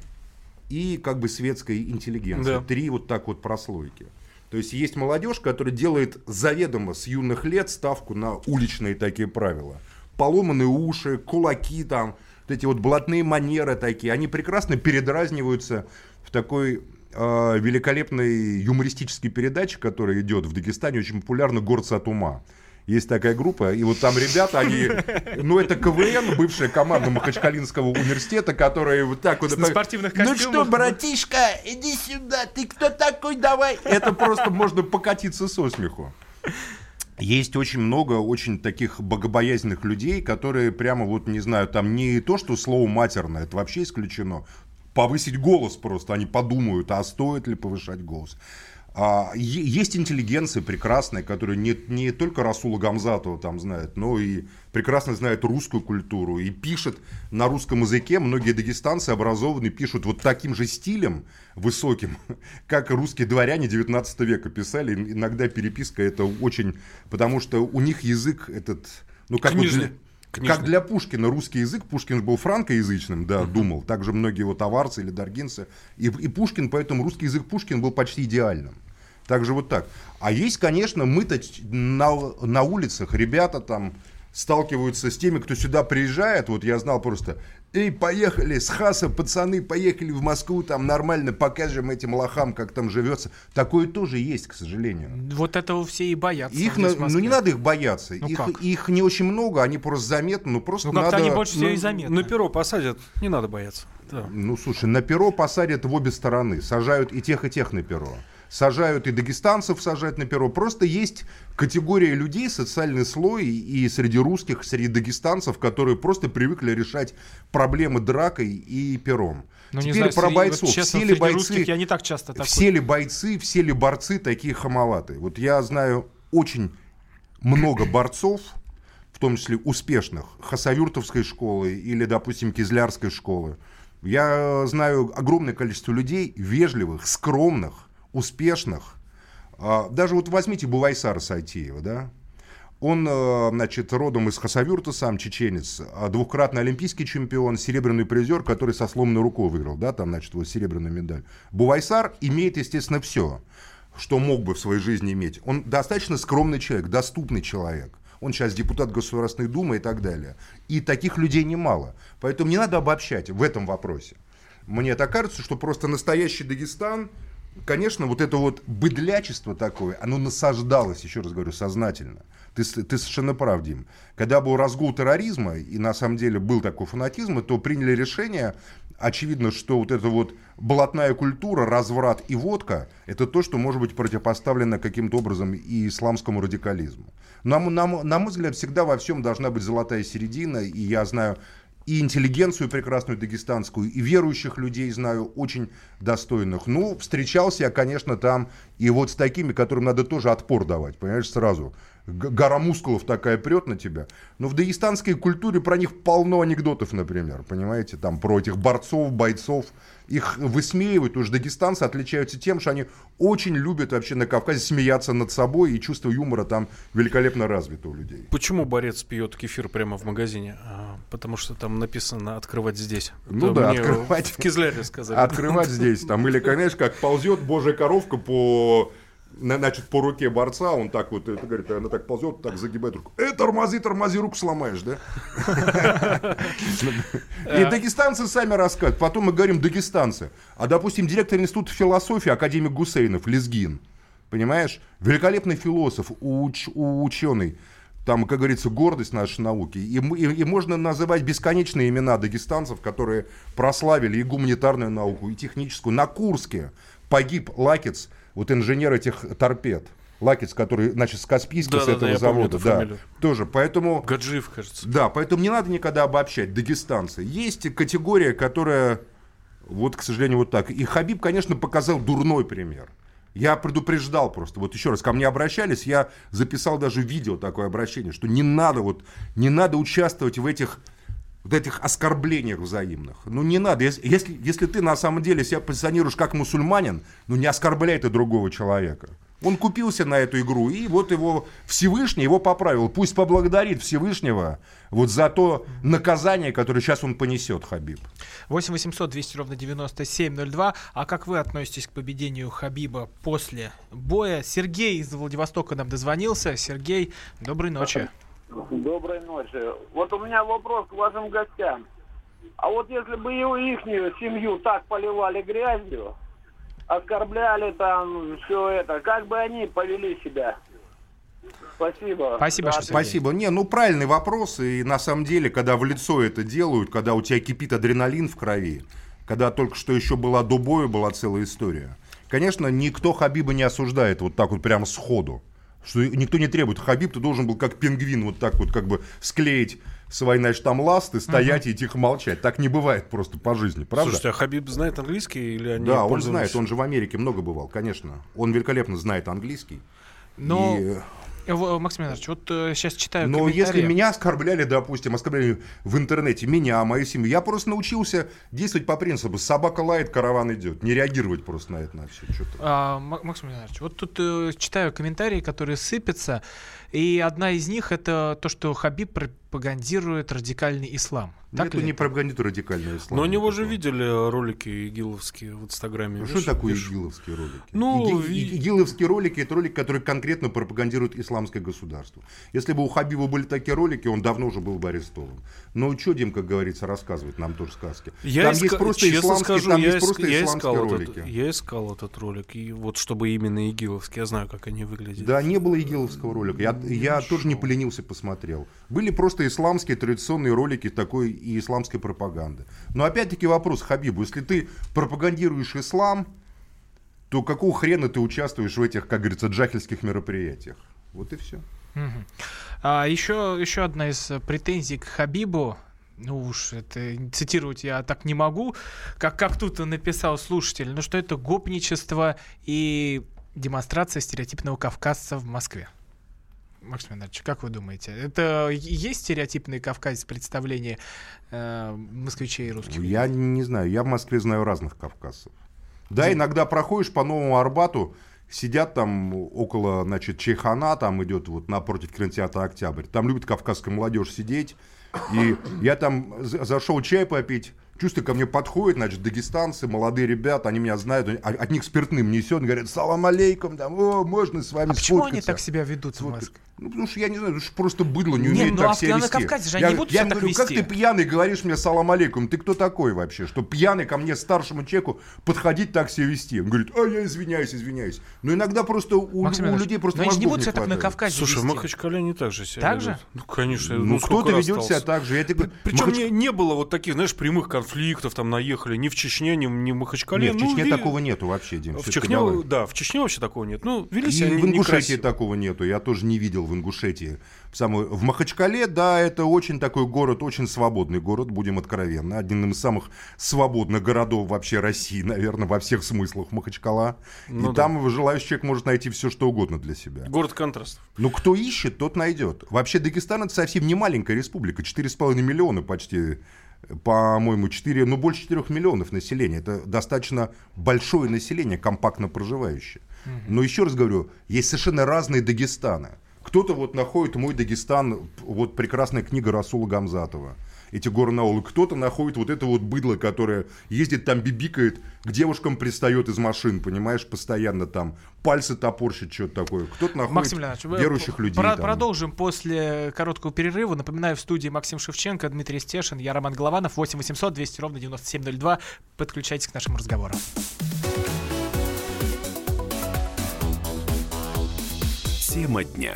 и как бы светская интеллигенция. Да. Три вот так вот прослойки. То есть есть молодежь, которая делает заведомо с юных лет ставку на уличные такие правила. Поломанные уши, кулаки там, вот эти вот блатные манеры такие, они прекрасно передразниваются в такой э, великолепной юмористической передаче, которая идет в Дагестане, очень популярна «Горцы от ума». Есть такая группа, и вот там ребята, они, (laughs) ну это КВН, бывшая команда Махачкалинского университета, которые вот так вот... На спортивных Ну костюмах. что, братишка, иди сюда, ты кто такой, давай. Это просто можно покатиться со смеху. Есть очень много очень таких богобоязненных людей, которые прямо вот, не знаю, там не то, что слово матерное, это вообще исключено, повысить голос просто, они подумают, а стоит ли повышать голос. А, есть интеллигенция прекрасная, которая не, не только Расула Гамзатова там знает, но и прекрасно знает русскую культуру и пишет на русском языке. Многие дагестанцы образованные пишут вот таким же стилем высоким, (laughs) как русские дворяне 19 века писали. Иногда переписка это очень... Потому что у них язык этот... Ну, как, вот Книжный. для- Книжный. как для Пушкина русский язык, Пушкин же был франкоязычным, да, думал. Также многие вот аварцы или даргинцы. И, и Пушкин, поэтому русский язык Пушкин был почти идеальным. Также вот так. А есть, конечно, мы-то на, на улицах, ребята там сталкиваются с теми, кто сюда приезжает. Вот я знал просто, эй, поехали с Хаса, пацаны, поехали в Москву, там нормально покажем этим лохам, как там живется. Такое тоже есть, к сожалению. Вот этого все и боятся. Их, на- ну не надо их бояться. Ну их, как? их не очень много, они просто заметны, ну просто Ну как-то надо... они больше всего Ну, и заметны. На перо посадят, не надо бояться. Да. Ну, слушай, на перо посадят в обе стороны. Сажают и тех, и тех на перо. Сажают и дагестанцев сажают на перо. Просто есть категория людей, социальный слой и среди русских, среди дагестанцев, которые просто привыкли решать проблемы дракой и пером. Ну, Теперь знаю, про среди- бойцов. вот честно, все ли бойцы, русских я не так часто такой. все ли бойцы, все ли борцы такие хамоватые? Вот я знаю очень много борцов, в том числе успешных, Хасавюртовской школы или, допустим, Кизлярской школы. Я знаю огромное количество людей, вежливых, скромных, успешных. А, Даже вот возьмите Бувайсара Сайтиева, да? Он, э, значит, родом из Хасавюрта, сам чеченец, а двухкратный олимпийский чемпион, серебряный призер, который со сломанной рукой выиграл, да, там, значит, вот серебряную медаль. Бувайсар имеет, естественно, все, что мог бы в своей жизни иметь. Он достаточно скромный человек, доступный человек. Он сейчас депутат Государственной Думы и так далее. И таких людей немало. Поэтому не надо обобщать в этом вопросе. Мне так кажется, что просто настоящий Дагестан, конечно, вот это вот быдлячество такое, оно насаждалось, еще раз говорю, сознательно. Ты, ты совершенно прав, Дим. Когда был разгул терроризма, и на самом деле был такой фанатизм, то приняли решение, очевидно, что вот эта вот блатная культура, разврат и водка, это то, что может быть противопоставлено каким-то образом и исламскому радикализму. Нам, нам- на мой взгляд, всегда во всем должна быть золотая середина, и я знаю и интеллигенцию прекрасную дагестанскую, и верующих людей знаю, очень достойных. Ну, встречался я, конечно, там и вот с такими, которым надо тоже отпор давать, понимаешь, сразу. Гора мускулов такая прет на тебя. Но в дагестанской культуре про них полно анекдотов, например, понимаете, там про этих борцов, бойцов. Их высмеивают, уж дагестанцы отличаются тем, что они очень любят вообще на Кавказе смеяться над собой, и чувство юмора там великолепно развито у людей. Почему борец пьет кефир прямо в магазине? А, потому что там написано открывать здесь. Ну да, мне открывать. В Кизляре сказали. открывать здесь там или знаешь как ползет божья коровка по значит, по руке борца, он так вот, это говорит, она так ползет, так загибает руку. Э, тормози, тормози, руку сломаешь, да? (laughs) И дагестанцы сами рассказывают. Потом мы говорим дагестанцы. А, допустим, директор института философии, академик Гусейнов, Лезгин. Понимаешь? Великолепный философ, уч, ученый. Там, как говорится, гордость нашей науки. И, и- и можно называть бесконечные имена дагестанцев, которые прославили и гуманитарную науку, и техническую. На Курске погиб Лакец, вот инженер этих торпед. Лакец, который, значит, с Каспийска, с Да-да-да, этого помню завода. эту да, фамилию. тоже. Поэтому... Гаджиев, кажется. Да, поэтому не надо никогда обобщать. Дагестанцы. Есть категория, которая, вот, к сожалению, вот так. И Хабиб, конечно, показал дурной пример. Я предупреждал просто, вот еще раз, ко мне обращались, я записал даже видео такое обращение, что не надо вот, не надо участвовать в этих вот этих оскорблениях взаимных. Ну не надо. Если, если, если ты на самом деле себя позиционируешь как мусульманин, ну не оскорбляй ты другого человека. Он купился на эту игру, и вот его Всевышний его поправил. Пусть поблагодарит Всевышнего вот за то наказание, которое сейчас он понесет, Хабиб. 8 800 200 ровно 9702. А как вы относитесь к победению Хабиба после боя? Сергей из Владивостока нам дозвонился. Сергей, доброй ночи. Доброй ночи. Вот у меня вопрос к вашим гостям. А вот если бы и ихнюю семью так поливали грязью, оскорбляли там все это, как бы они повели себя? Спасибо. Спасибо, Да. Спасибо. Не, ну правильный вопрос. И на самом деле, когда в лицо это делают, когда у тебя кипит адреналин в крови, когда только что еще была до боя, была целая история. Конечно, никто Хабиба не осуждает вот так вот прямо сходу. Что никто не требует. Хабиб, ты должен был как пингвин вот так вот как бы склеить свои, значит, там ласты, стоять и тихо молчать. Так не бывает просто по жизни, правда? Слушайте, а Хабиб знает английский или они да, он знает, он же в Америке много бывал, конечно. Он великолепно знает английский. Но, И- э, Максим Иванович, вот сейчас читаю Но если меня оскорбляли, допустим, оскорбляли в интернете, меня, мою семью, я просто научился действовать по принципу собака лает, караван идет. Не реагировать просто на это, на все. А, Ма- Максим Иванович, вот тут э, читаю комментарии, которые сыпятся, и одна из них это то, что Хабиб пропагандирует радикальный ислам. Так это ли не пропагандирует радикальный ислам. Но у него же видели ролики игиловские в Инстаграме. Ну, Что такое видишь? игиловские ролики? Ну, Иги- и- игиловские ролики это ролики, которые конкретно пропагандируют исламское государство. Если бы у Хабиба были такие ролики, он давно уже был бы арестован. Но что, Дим, как говорится, рассказывает нам тоже сказки. Я там иска- есть просто честно исламские, скажу, там я, есть иск- просто я исламские искал ролики. этот, я искал этот ролик, и вот чтобы именно игиловский, я знаю, как они выглядят. Да, не было игиловского ролика. Я, я тоже не поленился, посмотрел. Были просто исламские традиционные ролики такой и исламской пропаганды. Но опять-таки вопрос Хабибу. Если ты пропагандируешь ислам, то какого хрена ты участвуешь в этих, как говорится, джахельских мероприятиях? Вот и все. А, еще, еще одна из претензий к Хабибу. Ну уж это цитировать я так не могу, как, как тут написал слушатель, ну что это гопничество и демонстрация стереотипного кавказца в Москве. Максим Иванович, как вы думаете, это есть стереотипный кавказец представление э, москвичей и русских? Я не знаю, я в Москве знаю разных кавказцев. Да, иногда проходишь по Новому Арбату, сидят там около, значит, Чайхана, там идет вот напротив кинотеатра «Октябрь». Там любит кавказская молодежь сидеть. И я там за- зашел чай попить, чувствую, ко мне подходят, значит, дагестанцы, молодые ребята, они меня знают, они- от них спиртным несет, говорят, салам алейкум, там, о, можно с вами А почему они сфоткаться?» так себя ведут в. Москве? Ну, потому что я не знаю, что просто быдло не Не, умеет ну, так а себя на вести. Кавказе же они я, не будут я себя так говорю, как вести. ты пьяный говоришь мне салам алейкум, ты кто такой вообще, что пьяный ко мне, старшему человеку, подходить так себя вести? Он говорит, а я извиняюсь, извиняюсь. Но иногда просто у, Максим у людей просто они же не мозгов будут себя так на. Кавказе Слушай, в вести. Махачкале они так же себя Так ведут. же? Ну, конечно. Ну, кто-то ведет себя сталкивался. так же. Я тебе говорю, Причем Махач- не, не было вот таких, знаешь, прямых конфликтов, там наехали ни в Чечне, ни, ни в Махачкале. Нет, в Ну, Чечне ви- такого нету вообще, Дим. В Чечне, да, в Чечне вообще такого нет. Ну, вели И себя в не- Ингушетии такого нету, я тоже не видел в Ингушетии. В, самую... в Махачкале, да, это очень такой город, очень свободный город, будем откровенны. Один из самых свободных городов вообще России, (laughs) наверное, во всех смыслах Махачкала. Ну и да. там желающий человек может найти все, что угодно для себя. Город контрастов. Но кто ищет, тот найдет. Вообще Дагестан это совсем не маленькая республика, 4,5 миллиона почти, по-моему, 4, ну больше 4 миллионов населения. Это достаточно большое население, компактно проживающее. Но еще раз говорю, есть совершенно разные Дагестаны. Кто-то вот находит мой Дагестан, вот прекрасная книга Расула Гамзатова, эти горы Наулы. Кто-то находит вот это вот быдло, которое ездит там, бибикает, к девушкам пристает из машин, понимаешь, постоянно там, пальцы топорщит, что-то такое. Кто-то находит Максим верующих людей. про- там. Продолжим после короткого перерыва. Напоминаю, в студии Максим Шевченко, Дмитрий Стешин, я Роман Голованов, 8 800 200 ровно 9702. Подключайтесь к нашему разговору. Тема дня.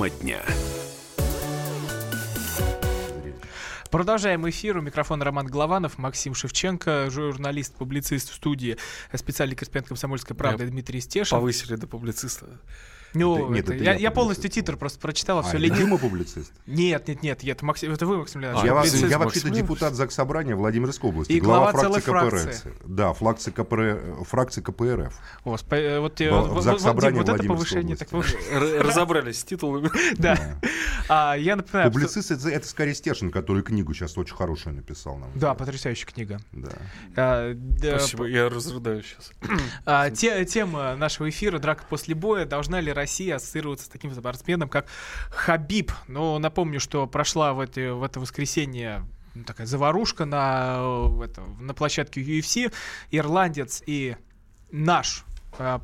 Тема дня. Продолжаем эфир. У микрофона Роман Голованов, Максим Шевченко, журналист, публицист в студии, специальный корреспондент «Комсомольской правды» Дмитрий Стешин. Повысили до публициста. Ну, Это- нет, это- это я, я я полностью титр просто прочитал, А, все лениво. Дима публицист? (laughs) Нет, нет, нет, это, Максим, это вы, Максим Леонидович. я, во- Публицист. я вообще-то депутат ЗАГС Собрания Владимирской области. И глава целой фракции. КПРФ. Да, фракции, КПР, фракции КПРФ. О, спа- э, вот, э, Во- вот, в вот- ЗАГС вот, Собрания вот это Владимирской повышение. области. Так Разобрались с титулами. (laughs) Да. А, я напоминаю, Публицист это, это скорее Стешин, который книгу сейчас очень хорошую написал нам. Да, потрясающая книга. Да. А, да, Спасибо, я разрыдаю сейчас. (clears throat) А, те- тема нашего эфира «Драка после боя». Должна ли Россия ассоциироваться с таким спортсменом, как Хабиб? Ну, напомню, что прошла в, эти, в это воскресенье ну, такая заварушка на, э, это, на площадке UFC. Ирландец и наш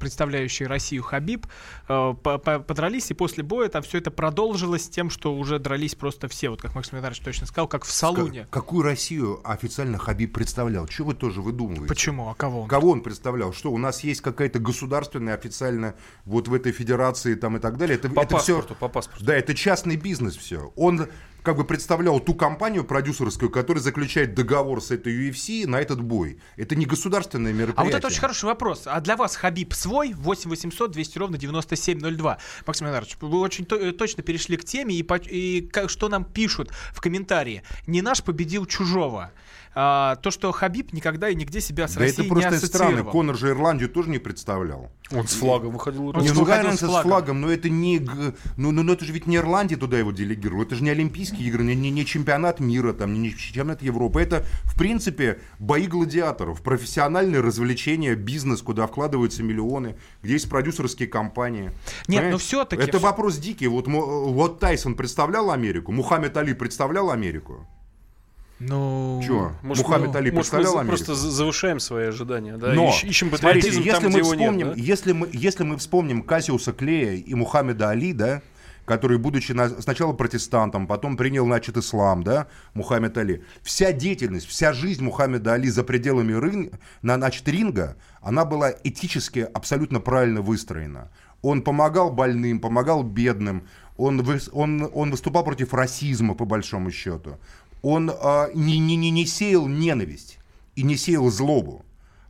представляющий Россию Хабиб э, по- по- подрались, и после боя там все это продолжилось тем, что уже дрались просто все, вот как Максим Леонидович точно сказал, как в салуне. Ка- Какую Россию официально Хабиб представлял? Чего вы тоже выдумываете? Почему? А кого он? Кого он представлял? Что у нас есть какая-то государственная официально вот в этой федерации там и так далее? Это, По это паспорту, по паспорту. Да, это частный бизнес все. Он как бы представлял ту компанию продюсерскую, которая заключает договор с этой UFC на этот бой. Это не государственное А мероприятие. вот это очень хороший вопрос. А для вас Хабиб свой? 8 800 200 ровно 9702. Максим Леонидович, вы очень то- точно перешли к теме, и, по- и как- что нам пишут в комментарии. Не наш победил чужого. А, то, что Хабиб никогда и нигде себя с Да Россией это просто не странно. Конор же Ирландию тоже не представлял. Он с флагом выходил. Он не, с ну выходил разница с с флагом. флагом, но это не, ну, ну, ну это же ведь не Ирландия туда его делегировала, это же не Олимпийские игры, не, не- не чемпионат мира, там, не, не чемпионат Европы, это в принципе бои гладиаторов, профессиональное развлечение, бизнес, куда вкладываются миллионы, где есть продюсерские компании. Нет, ну Понимаете? но всё-таки- Это вопрос дикий. Вот, вот Тайсон представлял Америку, Мухаммед Али представлял Америку. Ну, Чего? Может, Мухаммед мы- Али может, мы представлял Америку? просто за- завышаем свои ожидания, да? Но, Ищ- ищем смотрите, если там, мы вспомним, нет, да? если мы, если мы вспомним Кассиуса Клея и Мухаммеда Али, да, который, будучи на- сначала протестантом, потом принял, значит, ислам, да, Мухаммед Али. Вся деятельность, вся жизнь Мухаммеда Али за пределами рын- на, значит, ринга, она была этически абсолютно правильно выстроена. Он помогал больным, помогал бедным, он, он, он выступал против расизма, по большому счету. Он а, не, не, не, не сеял ненависть и не сеял злобу.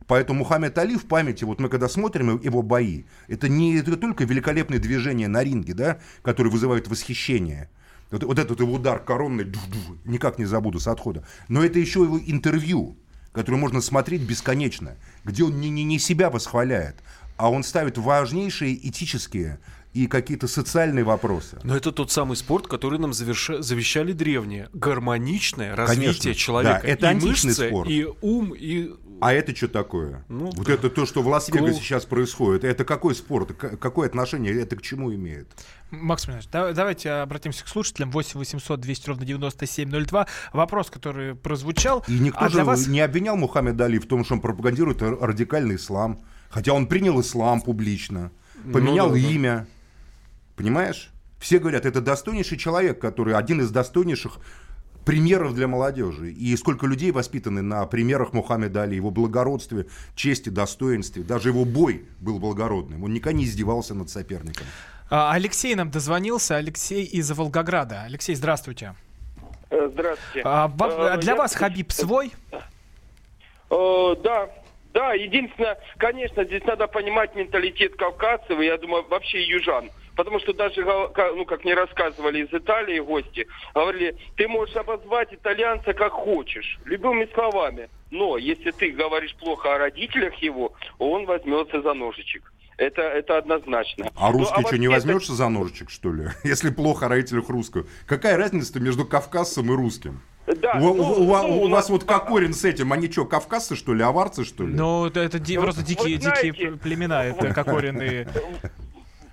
Поэтому Мухаммед Али в памяти, вот мы когда смотрим его бои, это не это только великолепные движения на ринге, да, которые вызывают восхищение. Вот, вот этот его удар коронный, дух-дух, никак не забуду с отхода. Но это еще его интервью, которое можно смотреть бесконечно, где он не, не, не себя восхваляет, а он ставит важнейшие этические и какие-то социальные вопросы. Но это тот самый спорт, который нам заверша- завещали древние. Гармоничное развитие Конечно. человека. Да, это и античный мышцы, спорт. и ум, и... А это что такое? Ну, вот да. это то, что в Лас-Вегасе Клоу. сейчас происходит. Это какой спорт? Какое отношение это к чему имеет? Максим Леонидович, да- давайте обратимся к слушателям. 8 800 200 ровно 9702. Вопрос, который прозвучал. И никто а же вас... не обвинял Мухаммеда Али в том, что он пропагандирует радикальный ислам. Хотя он принял ислам публично, поменял Ну да, да. Понимаешь? Все говорят, это достойнейший человек, который один из достойнейших примеров для молодежи. И сколько людей воспитаны на примерах Мухаммеда Али, его благородстве, чести, достоинстве. Даже его бой был благородным. Он никогда не издевался над соперником. А, Алексей нам дозвонился. Алексей из Волгограда. Алексей, здравствуйте. Э, Здравствуйте. А, Э, для я- вас Хабиб свой? Э, Да, да, единственное, конечно, здесь надо понимать менталитет кавказцев, и я думаю, вообще южан. Потому что даже, ну, как мне рассказывали из Италии гости, говорили, ты можешь обозвать итальянца как хочешь, любыми словами. Но если ты говоришь плохо о родителях его, он возьмется за ножичек. Это, это однозначно. А Ну, русский что, не это- возьмешься за ножичек, что ли? (laughs) Если плохо о родителях русского. Какая разница между кавказцем и русским? да. У, Ну, у- ну, у у вас нас- вот Кокорин с этим, они что, кавказцы, что ли, аварцы, что ли? Ну, это, это ди- Ну, просто дикие, знаете- дикие племена, это кокорины. (laughs)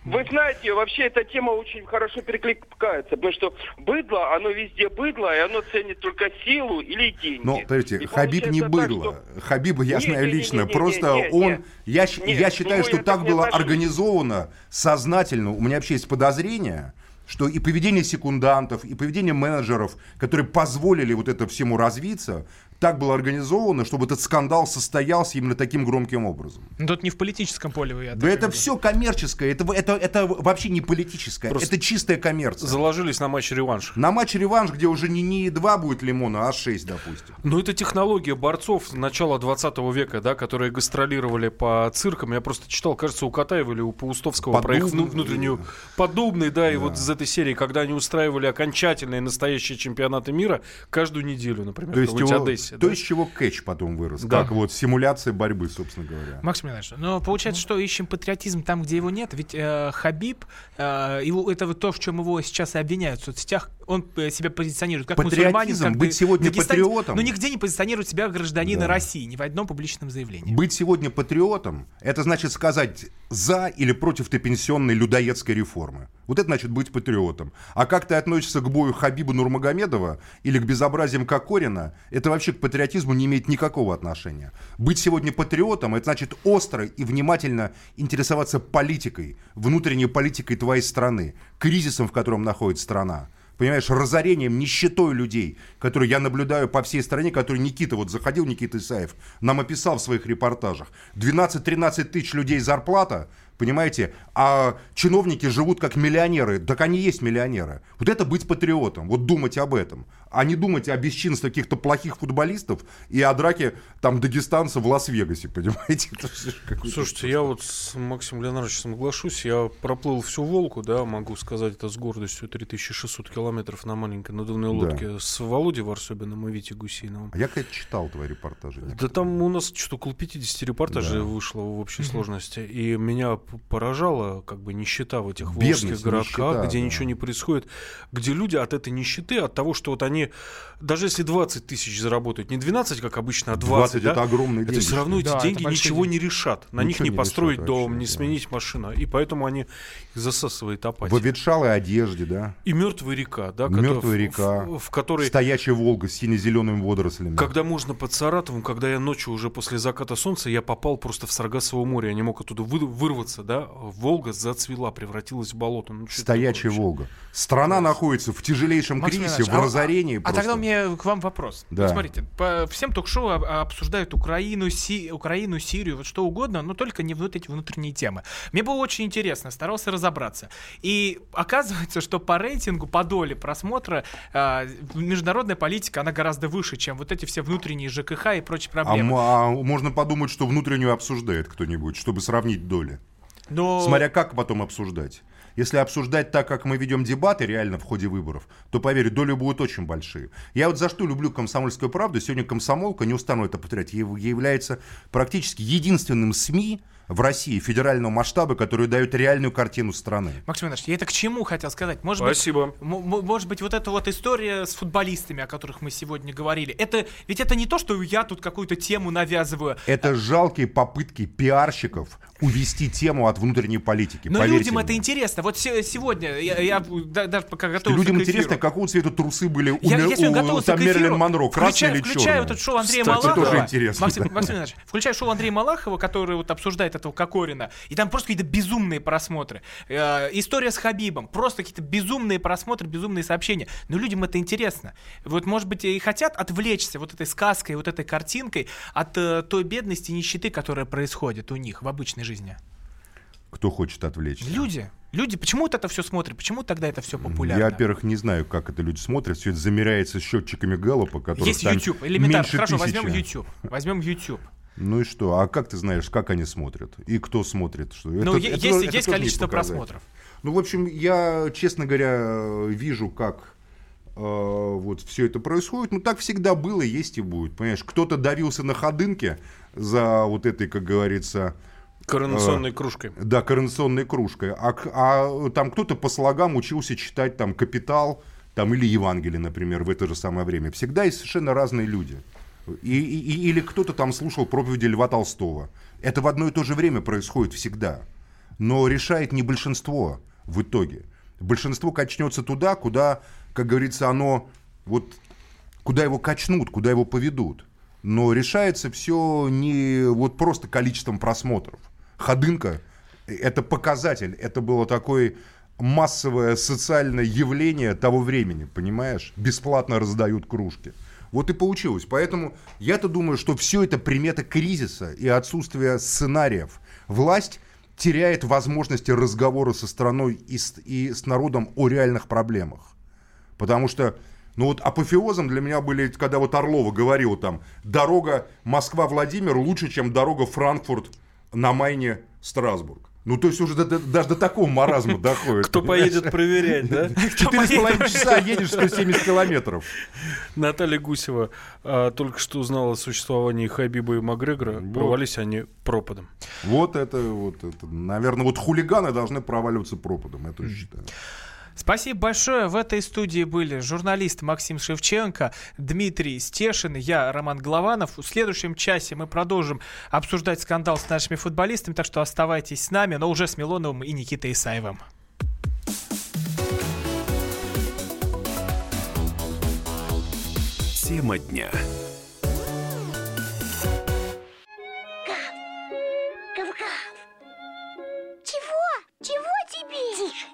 Вы знаете, вообще эта тема очень хорошо перекликается, потому что быдло, оно везде быдло, и оно ценит только силу или деньги. Ну, подождите, И Хабиб не получается так, быдло. что- Хабиба я Не, знаю не, не, лично. не, не, Просто не, он... не. Я, Нет, я считаю, нему что так не было отношусь. организовано, сознательно. У меня вообще есть подозрение, что и поведение секундантов, и поведение менеджеров, которые позволили вот это всему развиться, так было организовано, чтобы этот скандал состоялся именно таким громким образом. Ну, тут не в политическом поле вы. я Да так это все коммерческое, это, это, это вообще не политическое, Просто это чистая коммерция. Заложились на матч-реванш. На матч реванш, где уже не, не 2 будет лимона, а 6, допустим. Ну, это технология борцов начала 20 века, да, которые гастролировали по циркам. Я просто читал, кажется, у Катаева или у Паустовского про их Поддубный. внутреннюю... Подобный, да, и вот из этой серии, когда они устраивали окончательные настоящие чемпионаты мира каждую неделю, например, То в есть, какой-нибудь его, Одессе. то да. из чего кэч потом вырос. Да. Как вот симуляция борьбы, собственно говоря. Максим Леонидович, но получается, что ищем патриотизм там, где его нет. Ведь э, Хабиб, э, его, это вот то, в чем его сейчас и обвиняют в соцсетях, он э, себя позиционирует как Патриотизм, мусульманин, как быть сегодня дагестанец, патриотом. Но нигде не позиционирует себя гражданина Да. России, ни в одном публичном заявлении. Быть сегодня патриотом, это значит сказать за или против ты пенсионной людоедской реформы. Вот это значит быть патриотом. А как ты относишься к бою Хабиба Нурмагомедова или к безобразиям Кокорина, это вообще к патриотизму не имеет никакого отношения. Быть сегодня патриотом, это значит остро и внимательно интересоваться политикой, внутренней политикой твоей страны, кризисом, в котором находится страна. Понимаешь, разорением, нищетой людей, которые я наблюдаю по всей стране, которые Никита, вот заходил Никита Исаев, нам описал в своих репортажах. 12-13 тысяч людей зарплата, понимаете, а чиновники живут как миллионеры. Так они есть миллионеры. Вот это быть патриотом, вот думать об этом. А не думать о бесчинстве каких-то плохих футболистов и о драке там дагестанца в Лас-Вегасе, понимаете? (laughs) Слушайте, я вот с Максимом Леонардовичем соглашусь. Я проплыл всю Волку, да, могу сказать это с гордостью. 3600 километров на маленькой надувной Да. лодке с Володей Варсобиным и Витей Гусейновым. А я, кстати, читал твои репортажи. Да там у нас что-то около 50 репортажей Да. вышло в общей сложности. И меня поражала как бы нищета в этих Бедность, волжских городках, нищета, где да. ничего не происходит, где люди от этой нищеты, от того, что вот они, даже если 20 тысяч заработают, не 12, как обычно, а 20, 20 да, это огромные это деньги. все равно эти Да, деньги ничего деньги. не решат. На Ничего них не не построить решат дом, вообще, не да. сменить машину. И поэтому они их засасывает апатия. В обветшалой одежде, да? И мертвая река, да, Мертвая река. в, в которой Стоячая Волга с сине-зелеными водорослями. когда можно под Саратовым, когда я ночью уже после заката солнца, я попал просто в Саргассово море, я не мог оттуда вы- вырваться, да, Волга зацвела, превратилась в болото. Ну, Стоячая? Волга. Страна находится в тяжелейшем Максим кризисе, в Иванович, а- разорении. А, просто. тогда у меня к вам вопрос. Да. Смотрите, по всем ток-шоу об- обсуждают Украину, Си- Украину, Сирию, вот что угодно, но только не вот эти внутренние темы. Мне было очень интересно, старался разобраться. И оказывается, что по рейтингу, по доле просмотра, а, международная политика, она гораздо выше, чем вот эти все внутренние ЖКХ и прочие А, проблемы. м- а можно подумать, что внутреннюю обсуждает кто-нибудь, чтобы сравнить доли. Но... Смотря как потом обсуждать. Если обсуждать так, как мы ведем дебаты реально в ходе выборов, то, поверь, доли будут очень большие. Я вот за что люблю «Комсомольскую правду». Сегодня «Комсомолка», не устану это повторять, яв- является практически единственным СМИ в России федерального масштаба, который дает реальную картину страны. Максим Иванович, я это к чему хотел сказать? Может Спасибо. Быть, может быть, вот эта вот история с футболистами, о которых мы сегодня говорили, это ведь это не то, что я тут какую-то тему навязываю. Это жалкие попытки пиарщиков увести тему от внутренней политики. Но людям это мне. интересно. Вот се- сегодня я, я да- даже пока готовился людям к эфиру, интересно, какого цвета трусы были у, Я, сегодня у готовился там Мерлин Монро, красные включаю, или включаю черные? вот это шоу Андрея Кстати, Малахова. тоже интересно. Максим, да. Максим Иванович, включаю шоу Андрея Малахова, который вот обсуждает этого Кокорина, и там просто какие-то безумные просмотры. Э, история с Хабибом, просто какие-то безумные просмотры, безумные сообщения. Но людям это интересно. Вот, может быть, и хотят отвлечься вот этой сказкой, вот этой картинкой от э, той бедности и нищеты, которая происходит у них в обычной жизни. Кто хочет отвлечься? Люди. Люди, почему вот это все смотрят? Почему тогда это все популярно? Я, во-первых, не знаю, как это люди смотрят. Все это замеряется счетчиками Гэллопа, которые Есть YouTube, элементарно. Хорошо, возьмем YouTube. Возьмем YouTube. Ну и что? А как ты знаешь, как они смотрят? И кто смотрит? Что? Ну, е- есть- есть не количество просмотров. Ну, в общем, я, честно говоря, вижу, как э, вот все это происходит. Ну, так всегда было, есть и будет. Понимаешь, кто-то давился на ходынке за вот этой, как говорится... Коронационной э, кружкой. Да, коронационной кружкой. А, а там кто-то по слогам учился читать там «Капитал», там, или Евангелие, например, в это же самое время. Всегда есть совершенно разные люди. И, и- или кто-то там слушал проповеди Льва Толстого. Это в одно и то же время происходит всегда. Но решает не большинство в итоге. Большинство качнется туда, куда, как говорится, оно вот куда его качнут, куда его поведут. Но решается все не вот просто количеством просмотров. Ходынка – это показатель, это было такое массовое социальное явление того времени, понимаешь? Бесплатно раздают кружки. Вот и получилось. Поэтому я-то думаю, что все это примета кризиса и отсутствия сценариев. Власть теряет возможности разговора со страной и с, и с народом о реальных проблемах. Потому что, ну вот апофеозом для меня были, когда вот Орлова говорил там, дорога Москва-Владимир лучше, чем дорога Франкфурт на Майне Страсбург. Ну, то есть уже до- до- даже до такого маразма доходит. Кто поедет проверять, да? (laughs) Четыре с половиной часа едешь 170 километров. Наталья Гусева а, только что узнала о существовании Хабиба и Макгрегора. Провались они пропадом. Вот это, вот это. Наверное, вот хулиганы должны проваливаться пропадом, я тоже считаю. Спасибо большое. В этой студии были журналист Максим Шевченко, Дмитрий Стешин, я Роман Голованов. В следующем часе мы продолжим обсуждать скандал с нашими футболистами, так что оставайтесь с нами, но уже с Милоновым и Никитой Исаевым. Тема дня. Гав-гав. Чего? Чего тебе? Тише.